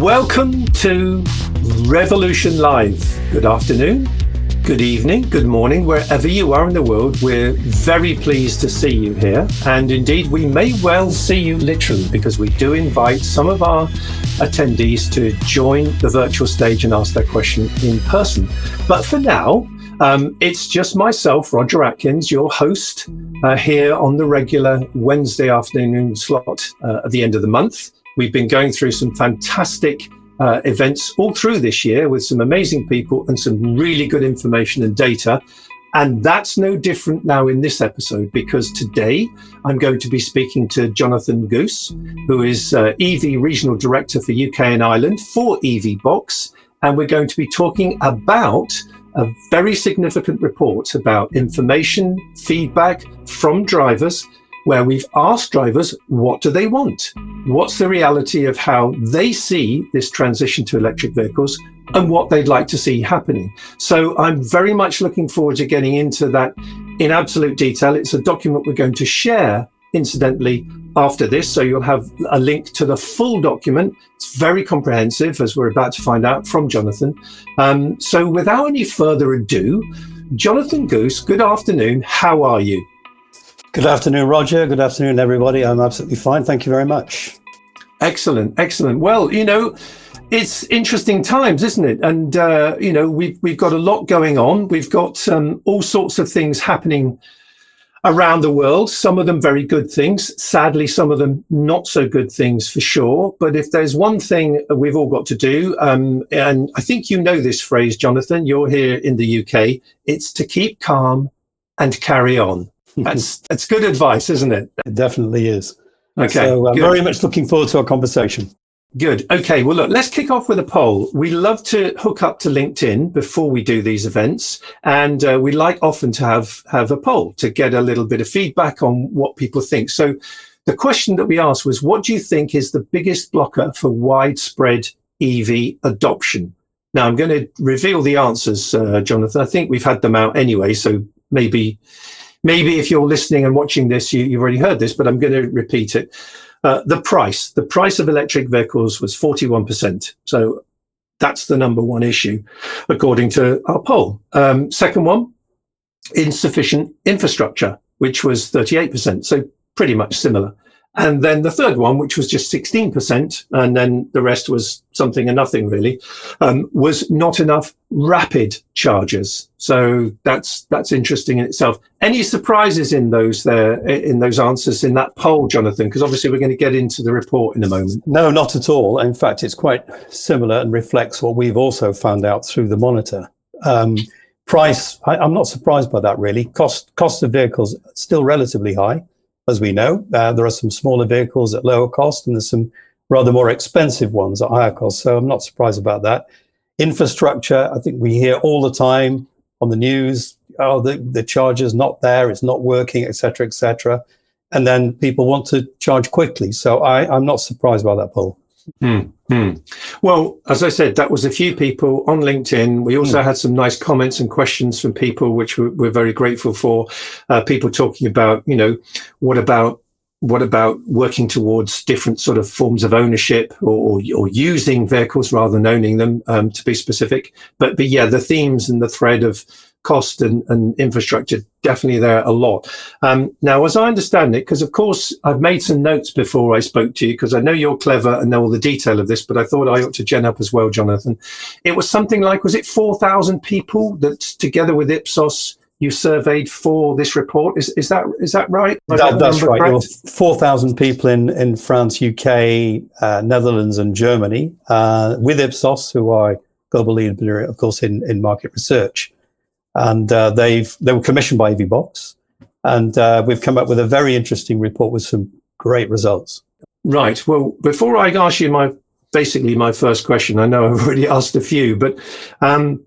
Welcome to Revolution Live. Good afternoon, good evening, good morning, wherever you are in the world. We're very pleased to see you here. And indeed, we may well see you literally because we do invite some of our attendees to join the virtual stage and ask their question in person. But for now, um, it's just myself, Roger Atkins, your host, uh, here on the regular Wednesday afternoon slot uh, at the end of the month. We've been going through some fantastic uh, events all through this year with some amazing people and some really good information and data. And that's no different now in this episode because today I'm going to be speaking to Jonathan Goose, who is uh, EV Regional Director for UK and Ireland for EVBox. And we're going to be talking about a very significant report about information, feedback from drivers where we've asked drivers what do they want? What's the reality of how they see this transition to electric vehicles and what they'd like to see happening? So I'm very much looking forward to getting into that in absolute detail. It's a document we're going to share, incidentally, after this. So you'll have a link to the full document. It's very comprehensive, as we're about to find out from Jonathan. Um, so without any further ado, Jonathan Goose, good afternoon. How are you? Good afternoon, Roger. Good afternoon, everybody. I'm absolutely fine. Thank you very much. Excellent, excellent. Well, you know, it's interesting times, isn't it? And uh, you know, we've we've got a lot going on. We've got um, all sorts of things happening around the world. Some of them very good things. Sadly, some of them not so good things for sure. But if there's one thing we've all got to do, um, and I think you know this phrase, Jonathan. You're here in the UK. It's to keep calm and carry on. That's that's good advice, isn't it? It definitely is. Okay. So I'm good. very much looking forward to our conversation. Good. Okay. Well, look, let's kick off with a poll. We love to hook up to LinkedIn before we do these events, and uh, we like often to have have a poll to get a little bit of feedback on what people think. So, the question that we asked was, "What do you think is the biggest blocker for widespread EV adoption?" Now, I'm going to reveal the answers, uh, Jonathan. I think we've had them out anyway, so maybe maybe if you're listening and watching this, you, have already heard this, but I'm going to repeat it. Uh, the price, the price of electric vehicles was 41%. So that's the number one issue, according to our poll. Um, second one, insufficient infrastructure, which was 38%. So pretty much similar. And then the third one, which was just 16%, and then the rest was something and nothing really, um, was not enough rapid chargers. So that's that's interesting in itself. Any surprises in those there in those answers in that poll, Jonathan? Because obviously we're going to get into the report in a moment. No, not at all. In fact, it's quite similar and reflects what we've also found out through the monitor. Um, price, I, I'm not surprised by that really. Cost cost of vehicles still relatively high as we know. Uh, there are some smaller vehicles at lower cost, and there's some rather more expensive ones at higher cost. So I'm not surprised about that. Infrastructure, I think we hear all the time on the news, oh, the, the charger's not there, it's not working, etc., etc. And then people want to charge quickly. So I, I'm not surprised by that poll. Mm, mm. Well, as I said, that was a few people on LinkedIn. We also mm. had some nice comments and questions from people, which we're, we're very grateful for. Uh, people talking about, you know, what about what about working towards different sort of forms of ownership or, or using vehicles rather than owning them, um, to be specific? But but yeah, the themes and the thread of cost and, and infrastructure definitely there a lot. Um, now, as I understand it, because of course I've made some notes before I spoke to you, because I know you're clever and know all the detail of this, but I thought I ought to gen up as well, Jonathan. It was something like, was it 4,000 people that together with Ipsos you surveyed for this report. Is, is that is that right? That, that's right. Four thousand people in in France, UK, uh, Netherlands, and Germany, uh, with Ipsos, who are global leader, of course, in in market research and uh, they've they were commissioned by EVBox, and uh, we've come up with a very interesting report with some great results. Right. Well, before I ask you my basically my first question, I know I've already asked a few, but um,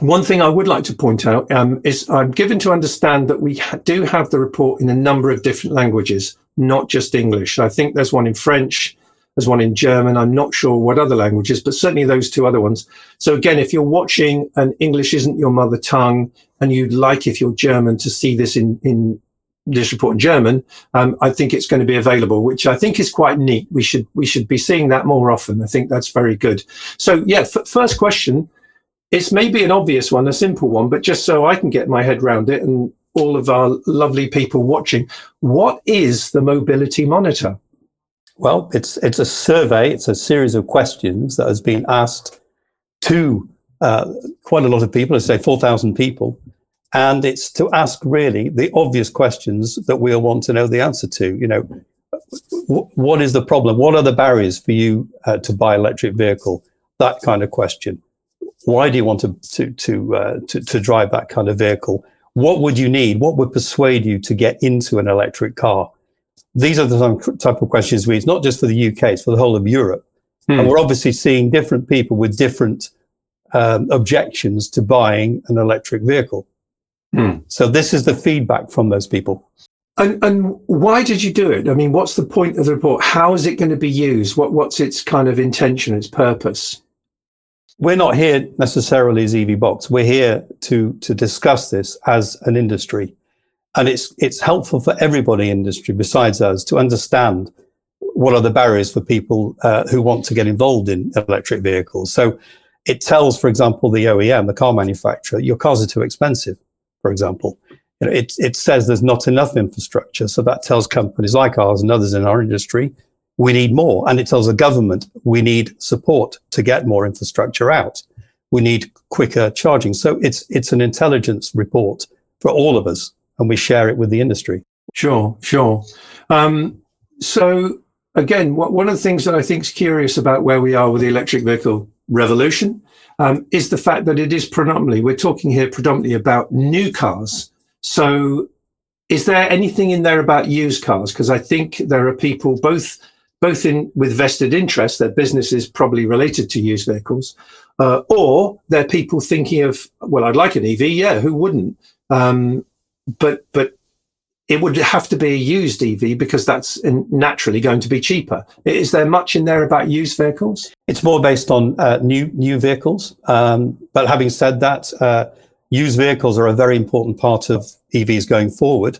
one thing I would like to point out um, is I'm given to understand that we ha- do have the report in a number of different languages, not just English. I think there's one in French, there's one in German. I'm not sure what other languages, but certainly those two other ones. So again, if you're watching and English isn't your mother tongue and you'd like, if you're German, to see this in, in this report in German, um, I think it's going to be available, which I think is quite neat. We should we should be seeing that more often. I think that's very good. So yeah, f- first question. It's maybe an obvious one, a simple one, but just so I can get my head around it and all of our lovely people watching, what is the mobility monitor? Well, it's it's a survey. It's a series of questions that has been asked to uh, quite a lot of people. Let's say four thousand people, and it's to ask really the obvious questions that we all want to know the answer to. You know, what is the problem? What are the barriers for you uh, to buy electric vehicle? That kind of question. Why do you want to to to, uh, to to drive that kind of vehicle? What would you need? What would persuade you to get into an electric car? These are the type of questions we, it's not just for the UK, it's for the whole of Europe. Hmm. And we're obviously seeing different people with different um, objections to buying an electric vehicle. Hmm. So this is the feedback from those people. And, and why did you do it? I mean, what's the point of the report? How is it going to be used? What, what's its kind of intention, its purpose? We're not here necessarily as EVBox. We're here to, to discuss this as an industry and it's it's helpful for everybody in industry besides us to understand what are the barriers for people uh, who want to get involved in electric vehicles. So it tells, for example, the OEM, the car manufacturer, your cars are too expensive. For example, you know, it it says there's not enough infrastructure, so that tells companies like ours and others in our industry we need more, and it tells the government we need support to get more infrastructure out. We need quicker charging. So it's it's an intelligence report for all of us and we share it with the industry. Sure, sure. Um, so again, one of the things that I think is curious about where we are with the electric vehicle revolution um, is the fact that it is predominantly, we're talking here predominantly about new cars. So is there anything in there about used cars? Because I think there are people both both in with vested interest, their business is probably related to used vehicles, uh, or they're people thinking of, well, I'd like an EV, yeah, who wouldn't? Um, but but it would have to be a used EV because that's naturally going to be cheaper. Is there much in there about used vehicles? It's more based on uh, new new vehicles. Um, but having said that, uh, used vehicles are a very important part of EVs going forward.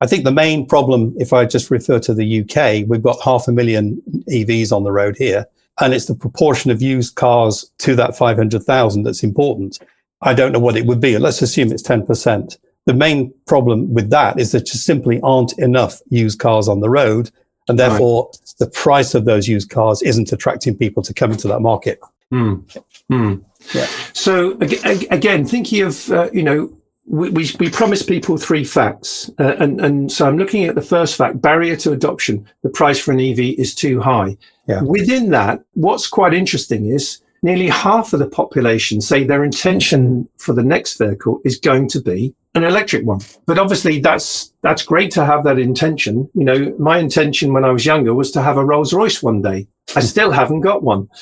I think the main problem, if I just refer to the UK, we've got half a million EVs on the road here, and it's the proportion of used cars to that 500,000 that's important. I don't know what it would be. Let's assume it's 10% the main problem with that is that there just simply aren't enough used cars on the road. And therefore, right. the price of those used cars isn't attracting people to come into that market. Mm. Mm. Yeah. So again, thinking of, uh, you know, we, we, we promised people three facts. Uh, and, and so I'm looking at the first fact, barrier to adoption. The price for an EV is too high. Yeah. Within that, what's quite interesting is nearly half of the population say their intention for the next vehicle is going to be an electric one. But obviously that's that's great to have that intention. You know, my intention when I was younger was to have a Rolls Royce one day. I still haven't got one.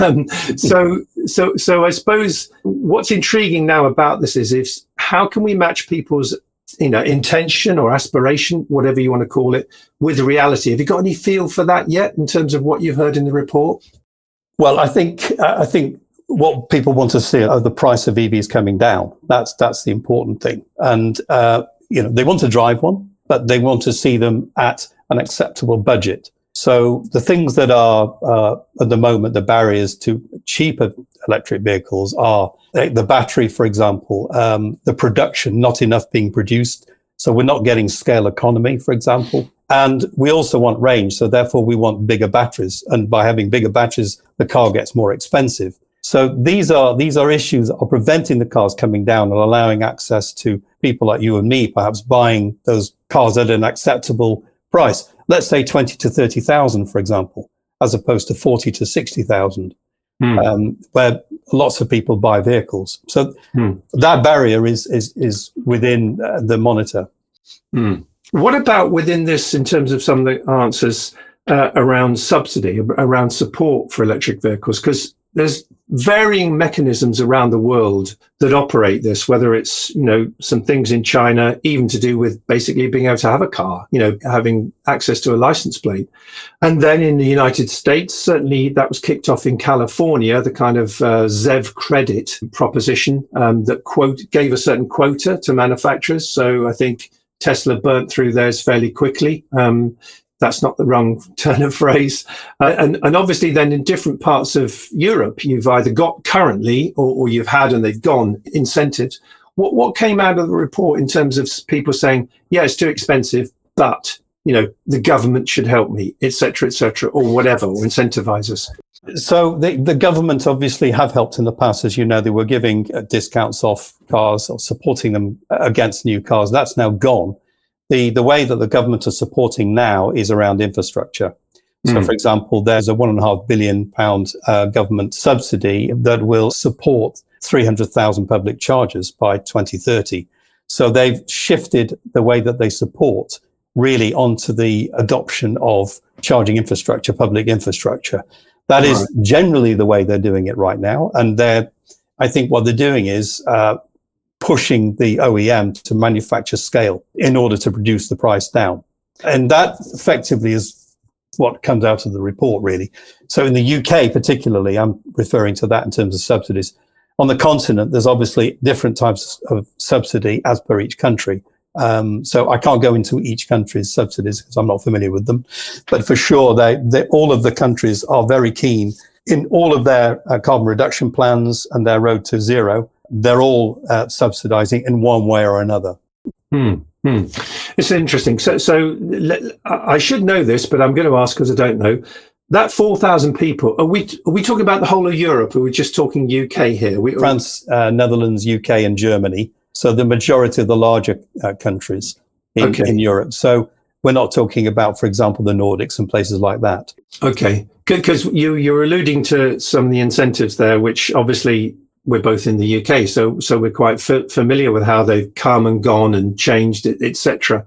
Um, so so so I suppose what's intriguing now about this is if how can we match people's you know intention or aspiration, whatever you want to call it, with reality. Have you got any feel for that yet in terms of what you've heard in the report? Well, I think I think what people want to see are the price of EVs coming down. That's that's the important thing, and uh, you know they want to drive one, but they want to see them at an acceptable budget. So the things that are uh, at the moment the barriers to cheaper electric vehicles are the battery, for example, um, the production, not enough being produced. So we're not getting scale economy, for example. And we also want range. So therefore we want bigger batteries. And by having bigger batteries, the car gets more expensive. So these are, these are issues that are preventing the cars coming down and allowing access to people like you and me, perhaps buying those cars at an acceptable price. Let's say 20 to 30,000, for example, as opposed to 40 to 60,000. Hmm. Um, where lots of people buy vehicles. So hmm. that barrier is is is within uh, the monitor. Hmm. What about within this, in terms of some of the answers uh, around subsidy, around support for electric vehicles? Because there's varying mechanisms around the world that operate this, whether it's, you know, some things in China, even to do with basically being able to have a car, you know, having access to a license plate. And then in the United States, certainly that was kicked off in California, the kind of uh, ZEV credit proposition um, that quote gave a certain quota to manufacturers. So I think Tesla burnt through theirs fairly quickly. Um, that's not the wrong turn of phrase. Uh, and, and obviously, then in different parts of Europe, you've either got currently or, or you've had and they've gone incentives. What, what came out of the report in terms of people saying, yeah, it's too expensive, but you know the government should help me, etc., etc., or whatever, or incentivize us. So the, the government obviously have helped in the past, as you know, they were giving uh, discounts off cars or supporting them against new cars. That's now gone the, the way that the government are supporting now is around infrastructure. So, mm. for example, there's a one and a half billion pound uh, government subsidy that will support 300,000 public chargers by 2030. So they've shifted the way that they support really onto the adoption of charging infrastructure, public infrastructure. That right. is generally the way they're doing it right now. And they're, I think what they're doing is uh, pushing the OEM to manufacture scale in order to produce the price down. And that effectively is what comes out of the report, really. So in the UK, particularly, I'm referring to that in terms of subsidies. On the continent, there's obviously different types of subsidy as per each country. Um, so I can't go into each country's subsidies because I'm not familiar with them. But for sure, they, they, all of the countries are very keen in all of their uh, carbon reduction plans and their road to zero they're all uh, subsidizing in one way or another. Hmm. Hmm. It's interesting. So, so I should know this, but I'm going to ask because I don't know. That four thousand people are we? Are we talking about the whole of Europe? Or are we just talking UK here? We, France, uh, Netherlands, UK, and Germany. So the majority of the larger uh, countries in, okay. in Europe. So we're not talking about, for example, the Nordics and places like that. Okay, because you you're alluding to some of the incentives there, which obviously we're both in the UK, so so we're quite f- familiar with how they've come and gone and changed, etc.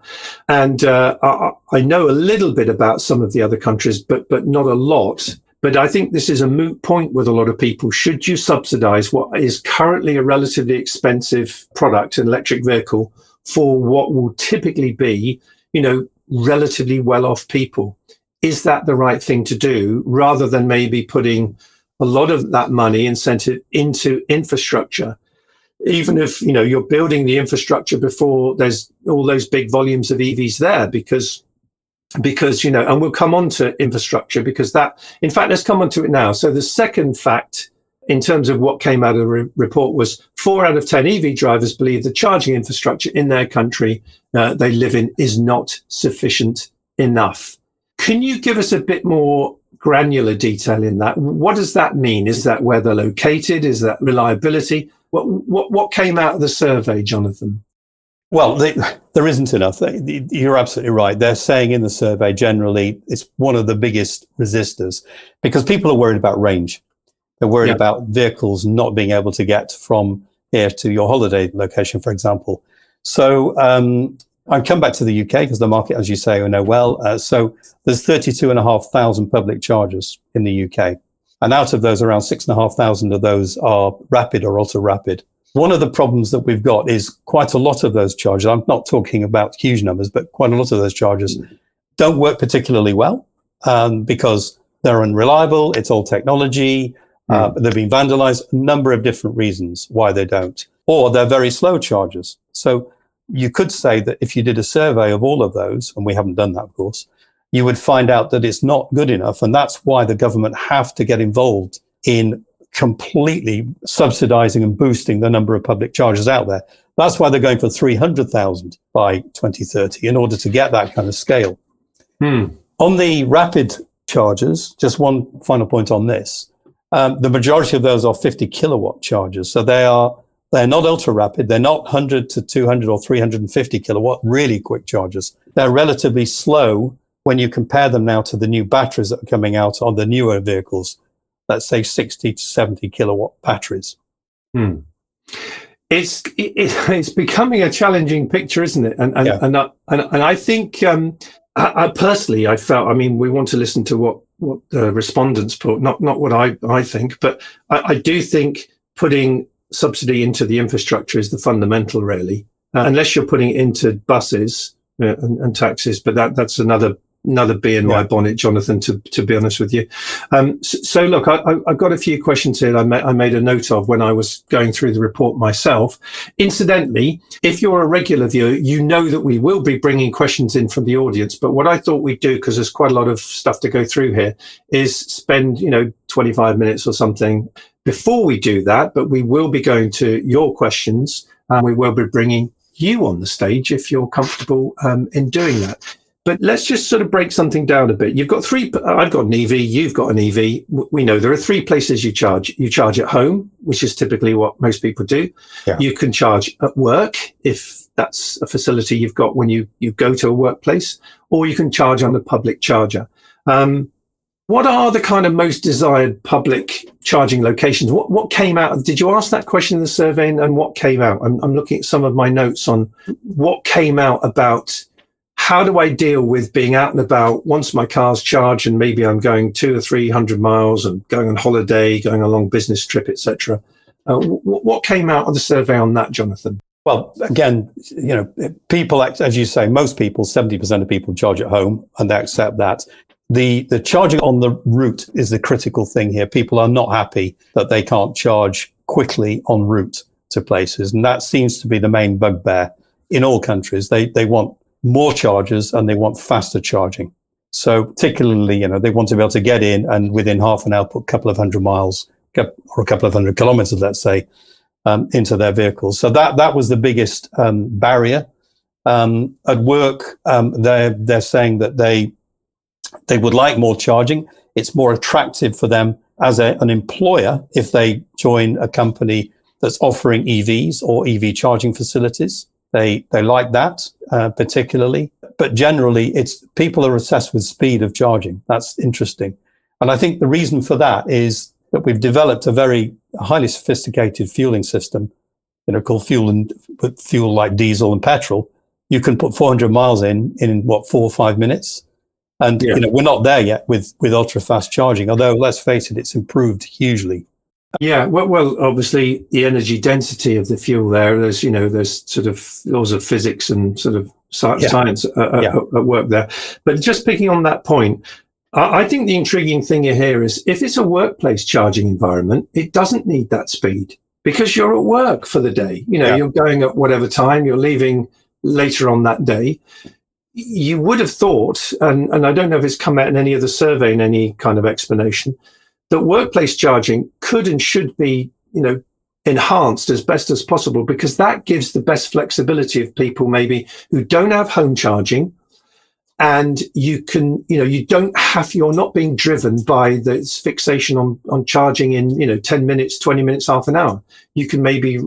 And uh, I, I, know a little bit about some of the other countries, but but not a lot. But I think this is a moot point with a lot of people. Should you subsidise what is currently a relatively expensive product, an electric vehicle, for what will typically be, you know, relatively well-off people? Is that the right thing to do, rather than maybe putting a lot of that money incentive into infrastructure. Even if you know you're building the infrastructure before there's all those big volumes of evs there because because you know and we'll come on to infrastructure because that in fact let's come on to it now. So the second fact in terms of what came out of the re- report was four out of 10 ev drivers believe the charging infrastructure in their country uh, they live in is not sufficient enough. Can you give us a bit more granular detail in that. What does that mean? Is that where they're located? Is that reliability? What what what came out of the survey, Jonathan? Well, they, there isn't enough. You're absolutely right. They're saying in the survey generally it's one of the biggest resistors because people are worried about range. They're worried yeah. about vehicles not being able to get from here to your holiday location, for example. So um, I come back to the UK because the market, as you say, I know well. Uh, so there's 32,500 public chargers in the UK. And out of those, around 6,500 of those are rapid or ultra rapid. One of the problems that we've got is quite a lot of those chargers. I'm not talking about huge numbers, but quite a lot of those chargers don't work particularly well um, because they're unreliable. It's old technology. Uh, mm. They've been vandalized. A number of different reasons why they don't. Or they're very slow chargers. So you could say that if you did a survey of all of those, and we haven't done that, of course, you would find out that it's not good enough. And that's why the government have to get involved in completely subsidizing and boosting the number of public chargers out there. That's why they're going for 300,000 by 2030 in order to get that kind of scale. Hmm. On the rapid chargers, just one final point on this. Um, the majority of those are 50 kilowatt chargers. So they are they're not ultra rapid. They're not 100 to 200 or 350 kilowatt, really quick chargers. They're relatively slow when you compare them now to the new batteries that are coming out on the newer vehicles. Let's say 60 to 70 kilowatt batteries. Hmm. It's it, it's becoming a challenging picture, isn't it? And and yeah. and, I, and, and, I think um, I, I personally, I felt. I mean, we want to listen to what what the respondents put, not not what I I think, but I, I do think putting subsidy into the infrastructure is the fundamental, really, uh, unless you're putting it into buses uh, and, and, taxes. But that that's another another bee in yeah. my bonnet, Jonathan. To to be honest with you, um, so, so, look, I, have got a few questions here. I, ma- I made a note of when I was going through the report myself. Incidentally, if you're a regular viewer, you know that we will be bringing questions in from the audience. But what I thought we'd do, because there's quite a lot of stuff to go through here, is spend you know 25 minutes or something before we do that. But we will be going to your questions, and we will be bringing you on the stage if you're comfortable um, in doing that. But let's just sort of break something down a bit. You've got three. I've got an EV. You've got an EV. We know there are three places you charge. You charge at home, which is typically what most people do. Yeah. You can charge at work if that's a facility you've got when you you go to a workplace, or you can charge on a public charger. Um, what are the kind of most desired public charging locations? What what came out? Did you ask that question in the survey, and what came out? I'm, I'm looking at some of my notes on what came out about how do I deal with being out and about once my car's charged and maybe I'm going two or three hundred miles and going on holiday, going on a long business trip, etc. Uh, w- what came out of the survey on that, Jonathan? Well, again, you know, people, as you say, most people, 70% of people charge at home and they accept that. The, the charging on the route is the critical thing here. People are not happy that they can't charge quickly en route to places. And that seems to be the main bugbear in all countries. They, they want more chargers and they want faster charging. So particularly, you know, they want to be able to get in and within half an hour put a couple of hundred miles or a couple of hundred kilometers, let's say, um, into their vehicles. So that that was the biggest um, barrier. Um, at work, um, they're they're saying that they they would like more charging. It's more attractive for them as a, an employer if they join a company that's offering EVs or EV charging facilities. They they like that uh, particularly, but generally, it's people are obsessed with speed of charging. That's interesting, and I think the reason for that is that we've developed a very highly sophisticated fueling system, you know, called fuel and fuel like diesel and petrol. You can put 400 miles in in what four or five minutes, and yeah. you know we're not there yet with with ultra fast charging. Although let's face it, it's improved hugely yeah, well, well, obviously the energy density of the fuel there. There's, you know, there's sort of laws of physics and sort of yeah. science at, yeah. at, work there. But just picking on that point, I think the intriguing thing here is if it's a workplace charging environment, it doesn't need that speed because you're at work for the day. You know, yeah. you're going at whatever time, you're leaving later on that day. You would have thought, and, and I don't know if it's come out in any of the survey in any kind of explanation, that workplace charging could and should be, you know, enhanced as best as possible because that gives the best flexibility of people maybe who don't have home charging and you can you know you don't have you're not being driven by this fixation on on charging in you know 10 minutes 20 minutes half an hour. You can maybe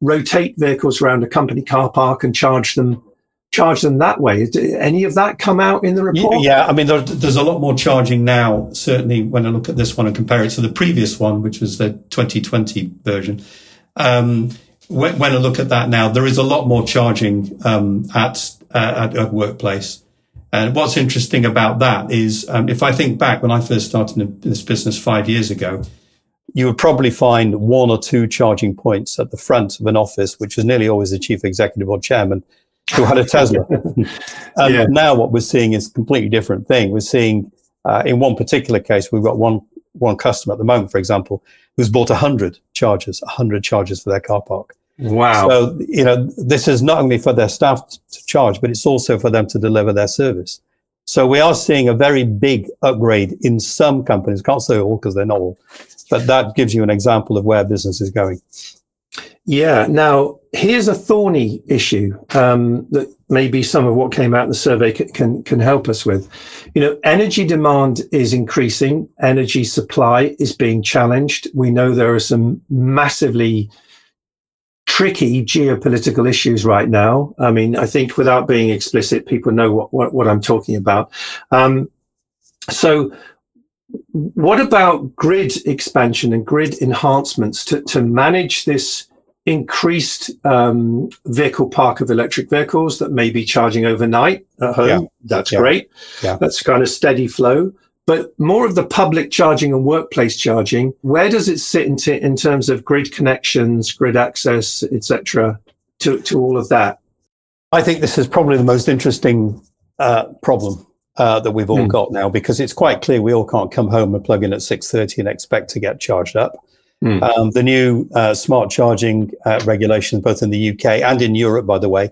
rotate vehicles around a company car park and charge them charge them that way. Did any of that come out in the report? Yeah, I mean, there, there's a lot more charging now, certainly when I look at this one and compare it to the previous one, which was the 2020 version. Um, when, when, I look at that now, there is a lot more charging um, at, uh, at, at workplace. And what's interesting about that is, um, if I think back when I first started in this business five years ago, you would probably find one or two charging points at the front of an office, which is nearly always the chief executive or chairman, who had a Tesla. and yeah. now what we're seeing is a completely different thing. We're seeing, uh, in one particular case, we've got one one customer at the moment, for example, who's bought 100 chargers, 100 chargers for their car park. Wow. So, you know, this is not only for their staff to charge, but it's also for them to deliver their service. So we are seeing a very big upgrade in some companies. Can't say all because they're not all, but that gives you an example of where business is going. Yeah. Now, here's a thorny issue um, that maybe some of what came out in the survey can, can, can help us with. You know, energy demand is increasing. Energy supply is being challenged. We know there are some massively tricky geopolitical issues right now. I mean, I think without being explicit, people know what, what, what I'm talking about. Um, so what about grid expansion and grid enhancements to, to manage this increased um, vehicle park of electric vehicles that may be charging overnight at home. Yeah. That's yeah. great. Yeah. That's kind of steady flow. But more of the public charging and workplace charging, where does it sit in, t- in terms of grid connections, grid access, etc., to, to all of that? I think this is probably the most interesting uh, problem uh, that we've all mm. got now because it's quite clear we all can't come home and plug in at 6.30 and expect to get charged up. Mm. Um, the new uh, smart charging uh, regulations, both in the UK and in Europe, by the way,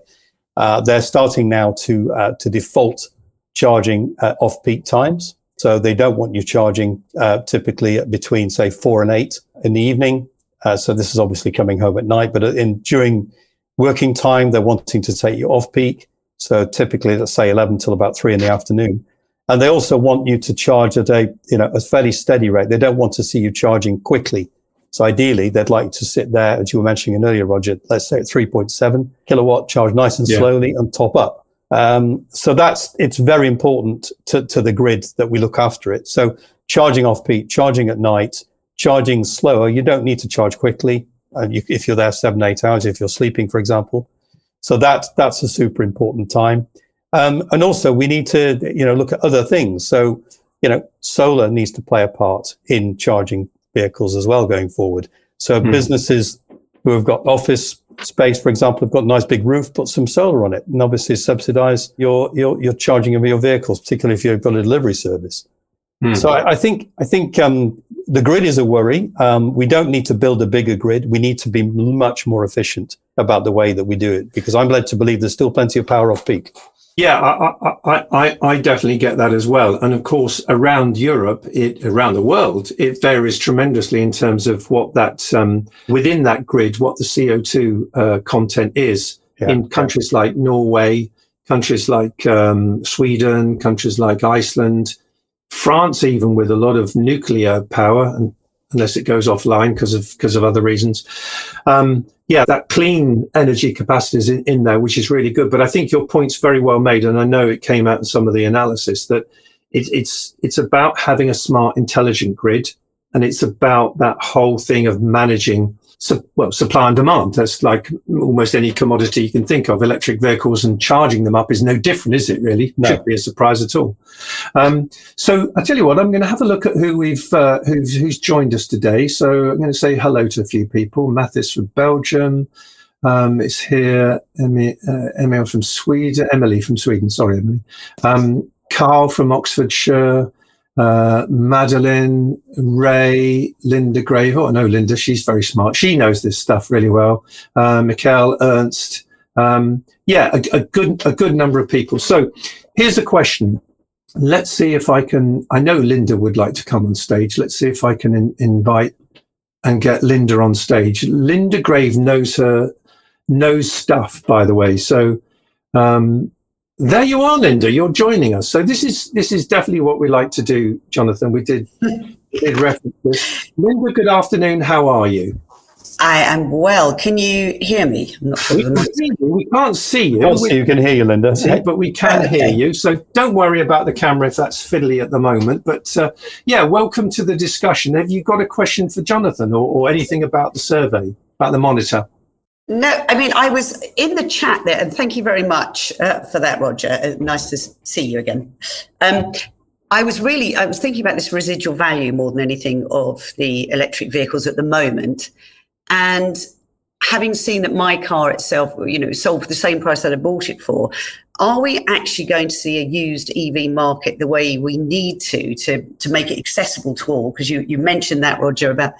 uh, they're starting now to uh, to default charging uh, off peak times. So they don't want you charging typically between say four and eight in the evening. so this is obviously coming home at night, but in during working time, they're wanting to take you off peak. So typically, let's say 11 till about three in the afternoon. And they also want you to charge at a, you know, a fairly steady rate. They don't want to see you charging quickly. So ideally, they'd like to sit there, as you were mentioning earlier, Roger, let's say at 3.7 kilowatt, charge nice and yeah. slowly and top up. Um, so that's, it's very important to, to the grid that we look after it. So charging off peak, charging at night, charging slower. You don't need to charge quickly. Uh, you, if you're there seven, eight hours, if you're sleeping, for example. So that that's a super important time. Um, and also we need to, you know, look at other things. So, you know, solar needs to play a part in charging vehicles as well going forward. So mm. businesses who have got office space, for example, have got a nice big roof, put some solar on it, and obviously subsidize your your, your charging of your vehicles, particularly if you've got a delivery service. Mm. So I, I, think I think um, the grid is a worry. Um, we don't need to build a bigger grid. We need to be much more efficient about the way that we do it because I'm led to believe there's still plenty of power off peak. Yeah, I, I, I, I, definitely get that as well. And of course, around Europe, it around the world, it varies tremendously in terms of what that um, within that grid, what the CO2 uh, content is yeah, in countries yeah. like Norway, countries like um, Sweden, countries like Iceland, France, even with a lot of nuclear power, and unless it goes offline because of because of other reasons. Um, yeah, that clean energy capacity is in, in, there, which is really good. But I think your point's very well made, and I know it came out in some of the analysis that it, it's it's about having a smart, intelligent grid, and it's about that whole thing of managing su- well, supply and demand. That's like almost any commodity you can think of. Electric vehicles and charging them up is no different, is it? Really, no. should be a surprise at all. Um, so I tell you what, I'm going to have a look at who we've uh, who's, who's joined us today. So I'm going to say hello to a few people. Mathis from Belgium. Um, it's here. Emily, uh, Emily from Sweden. Emily from Sweden. Sorry, Emily. Um, Carl from Oxfordshire uh, Madeline, Ray, Linda Grave. Oh, no, Linda, she's very smart. She knows this stuff really well. Uh, Ernst. Um, yeah, a, a, good a good number of people. So here's a question. Let's see if I can. I know Linda would like to come on stage. Let's see if I can in, invite and get Linda on stage. Linda Grave knows her knows stuff, by the way. So um, there you are, Linda. You're joining us. So this is this is definitely what we like to do, Jonathan. We did did reference Linda, good afternoon. How are you? I am well. Can you hear me? We, can you. we, can't see you. Can't see you can hear you, Linda. See, but we can okay. hear you. So don't worry about the camera if that's fiddly at the moment. But uh, yeah, welcome to the discussion. Have you got a question for Jonathan or, or anything about the survey, about the monitor? No, I mean, I was in the chat there, and thank you very much uh, for that, Roger. Uh, nice to see you again. Um, I was really, I was thinking about this residual value more than anything of the electric vehicles at the moment. And having seen that my car itself, you know, sold for the same price that I bought it for, are we actually going to see a used EV market the way we need to to to make it accessible to all? Because you you mentioned that, Roger, about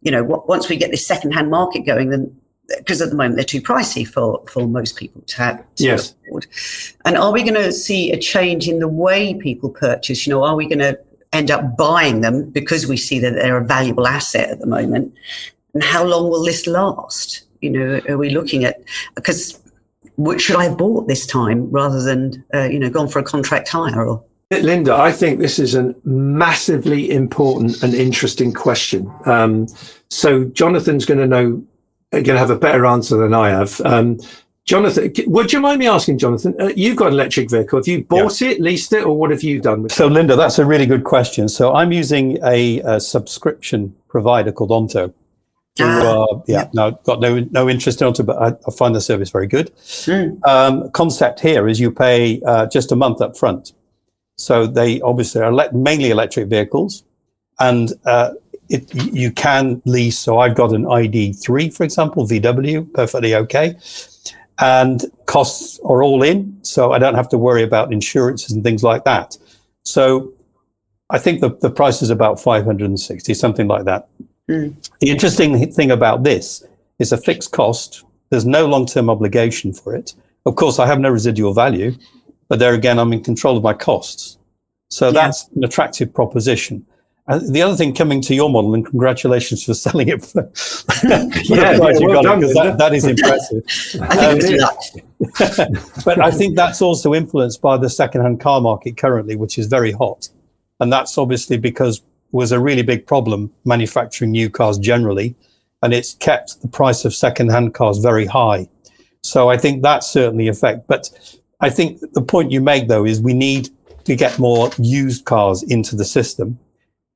you know, once we get this second-hand market going, then because at the moment they're too pricey for, for most people to have to yes. afford. And are we going to see a change in the way people purchase? You know, are we going to end up buying them because we see that they're a valuable asset at the moment? And how long will this last? You know, are we looking at because what should I have bought this time rather than uh, you know gone for a contract hire or? Linda, I think this is a massively important and interesting question. Um, so Jonathan's going to know going to have a better answer than I have. Um, Jonathan, would you mind me asking, Jonathan? Uh, you've got an electric vehicle. Have you bought yeah. it, leased it, or what have you done with so, it? So, Linda, that's a really good question. So, I'm using a, a subscription provider called Onto. Who, uh, yeah, yeah, no, got no no interest in Onto, but I, I find the service very good. Mm. Um, concept here is you pay uh, just a month up front. So they obviously are le- mainly electric vehicles, and uh, it, you can lease. So I've got an ID3, for example, VW, perfectly okay. and costs are all in. So I don't have to worry about insurances and things like that. So I think the, the price is about 560, something like that. Mm. The interesting thing about this is a fixed cost. There's no long term obligation for it. Of course, I have no residual value, but there again, I'm in control of my costs. So yeah. that's an attractive proposition. And the other thing coming to your model, and congratulations for selling it for, yeah, well you got done, it, that, that is impressive. um, but I think that's also influenced by the second-hand car market currently, which is very hot, and that's obviously because was a really big problem manufacturing new cars generally, and it's kept the price of second-hand cars very high. So I think that's certainly effect. But I think the point you make though is we need to get more used cars into the system.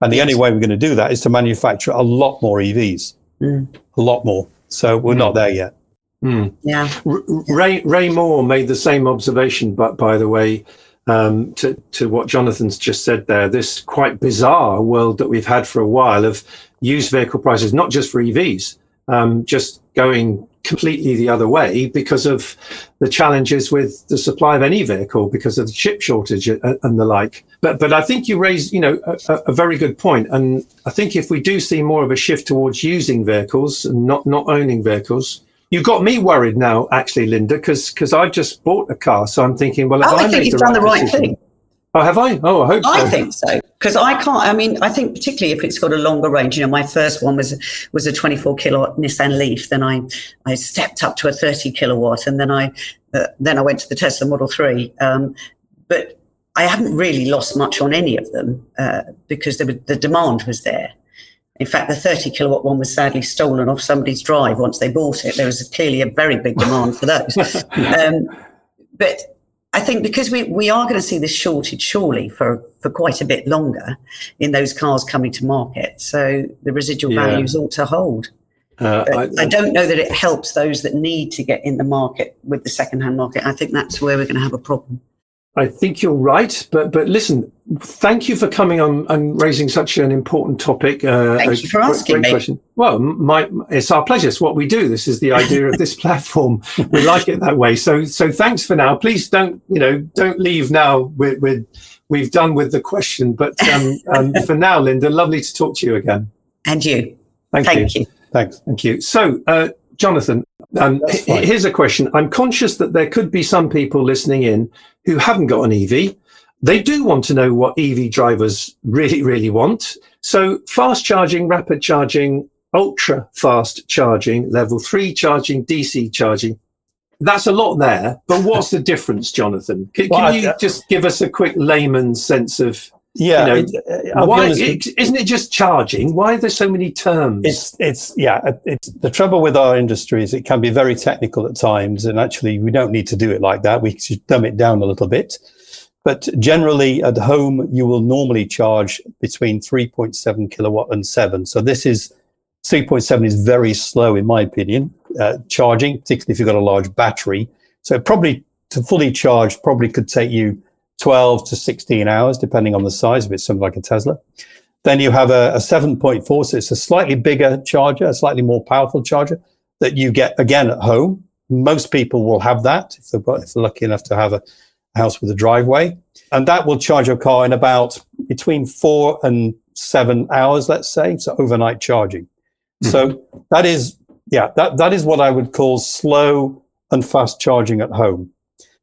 And the yes. only way we're going to do that is to manufacture a lot more EVs, mm. a lot more. So we're mm. not there yet. Mm. Yeah. Ray Ray Moore made the same observation, but by the way, um, to to what Jonathan's just said there, this quite bizarre world that we've had for a while of used vehicle prices, not just for EVs, um, just going completely the other way because of the challenges with the supply of any vehicle because of the chip shortage and the like. But but I think you raised you know a, a, very good point, and I think if we do see more of a shift towards using vehicles and not not owning vehicles. You got me worried now, actually, Linda, because because I just bought a car, so I'm thinking, well, if oh, I, I think you've done the right decision, thing. Oh, have I? Oh, I hope so. I think so because I can't. I mean, I think particularly if it's got a longer range. You know, my first one was was a 24 kilowatt Nissan Leaf. Then I I stepped up to a 30 kilowatt, and then I uh, then I went to the Tesla Model Three. Um, but I haven't really lost much on any of them uh, because was, the demand was there. In fact, the 30 kilowatt one was sadly stolen off somebody's drive once they bought it. There was clearly a very big demand for those. um, but I think because we, we are going to see this shortage surely for, for quite a bit longer in those cars coming to market. So the residual yeah. values ought to hold. Uh, I, I, don't know that it helps those that need to get in the market with the second-hand market. I think that's where we're going to have a problem. I think you're right, but but listen, thank you for coming on and raising such an important topic. Uh, thank you for asking great me. Question. Well, my, it's our pleasure. It's what we do. This is the idea of this platform. We like it that way. So so thanks for now. Please don't you know don't leave now. We're, we're we've done with the question, but um, um, for now, Linda, lovely to talk to you again. And you. Thank, thank you. you. Thanks. Thank you. So, uh, Jonathan, um, here's a question. I'm conscious that there could be some people listening in who haven't got an EV. They do want to know what EV drivers really, really want. So fast charging, rapid charging, ultra fast charging, level three charging, DC charging. That's a lot there. But what's the difference, Jonathan? Can, well, can you I, just give us a quick layman's sense of yeah, you know, uh, why it, isn't it just charging? Why are there so many terms? It's it's yeah. It's the trouble with our industry is it can be very technical at times, and actually we don't need to do it like that. We should dumb it down a little bit. But generally, at home, you will normally charge between 3.7 kilowatt and seven. So this is 3.7 is very slow, in my opinion, uh, charging, particularly if you've got a large battery. So probably to fully charge probably could take you 12 to 16 hours, depending on the size of it, something like a Tesla. Then you have a, a 7.4, so it's a slightly bigger charger, a slightly more powerful charger that you get again at home. Most people will have that if they're, if they're lucky enough to have a house with a driveway. And that will charge your car in about between four and seven hours, let's say. So overnight charging. Mm-hmm. So that is, yeah, that, that is what I would call slow and fast charging at home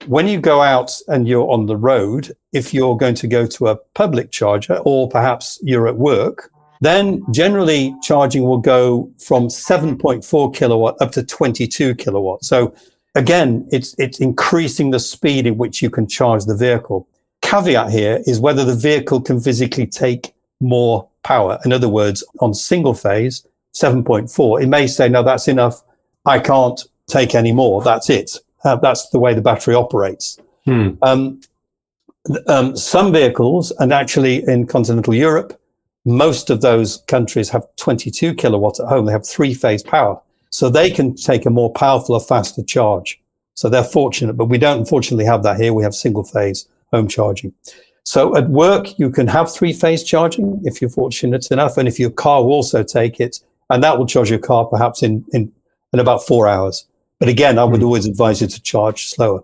when you go out and you're on the road, if you're going to go to a public charger or perhaps you're at work, then generally charging will go from 7.4 kilowatt up to 22 kilowatt. So again, it's, it's increasing the speed in which you can charge the vehicle. Caveat here is whether the vehicle can physically take more power. In other words, on single phase, 7.4, it may say, no, that's enough. I can't take any more. That's it. Uh, that's the way the battery operates. Hmm. Um, um, some vehicles, and actually in continental Europe, most of those countries have 22 kilowatts at home. They have three phase power. So they can take a more powerful or faster charge. So they're fortunate, but we don't unfortunately have that here. We have single phase home charging. So at work, you can have three phase charging if you're fortunate enough. And if your car will also take it, and that will charge your car perhaps in, in, in about four hours. But again, I would mm. always advise you to charge slower.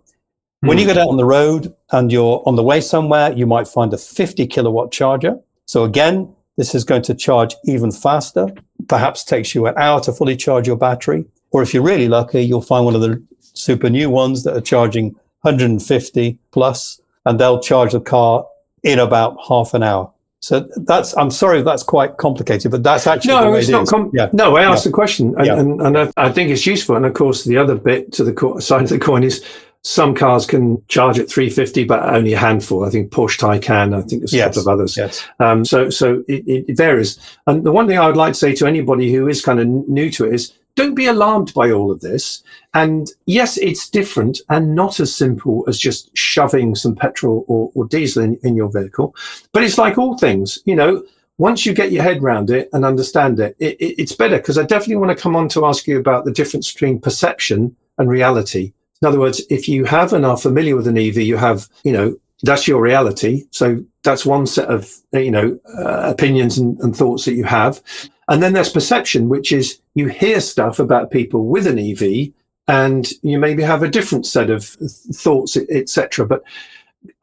Mm. When you get out on the road and you're on the way somewhere, you might find a 50 kilowatt charger. So again, this is going to charge even faster. Perhaps takes you an hour to fully charge your battery. Or if you're really lucky, you'll find one of the super new ones that are charging 150 plus, and they'll charge the car in about half an hour. So that's, I'm sorry if that's quite complicated, but that's actually. No, it's not. Com- yeah. No, I asked yeah. the question and, yeah. and, and I, I, think it's useful. And of course, the other bit to the co- side of the coin is some cars can charge at 350, but only a handful. I think Porsche Taycan, I think there's a yes. couple of others. Yes. Um, so, so it, it varies. And the one thing I would like to say to anybody who is kind of new to it is don't be alarmed by all of this. And yes, it's different and not as simple as just shoving some petrol or, or diesel in, in your vehicle. But it's like all things, you know, once you get your head around it and understand it, it, it it's better. Because I definitely want to come on to ask you about the difference between perception and reality. In other words, if you have and are familiar with an EV, you have, you know, that's your reality. So that's one set of, you know, uh, opinions and, and thoughts that you have. And then there's perception, which is you hear stuff about people with an EV and you maybe have a different set of thoughts, etc. But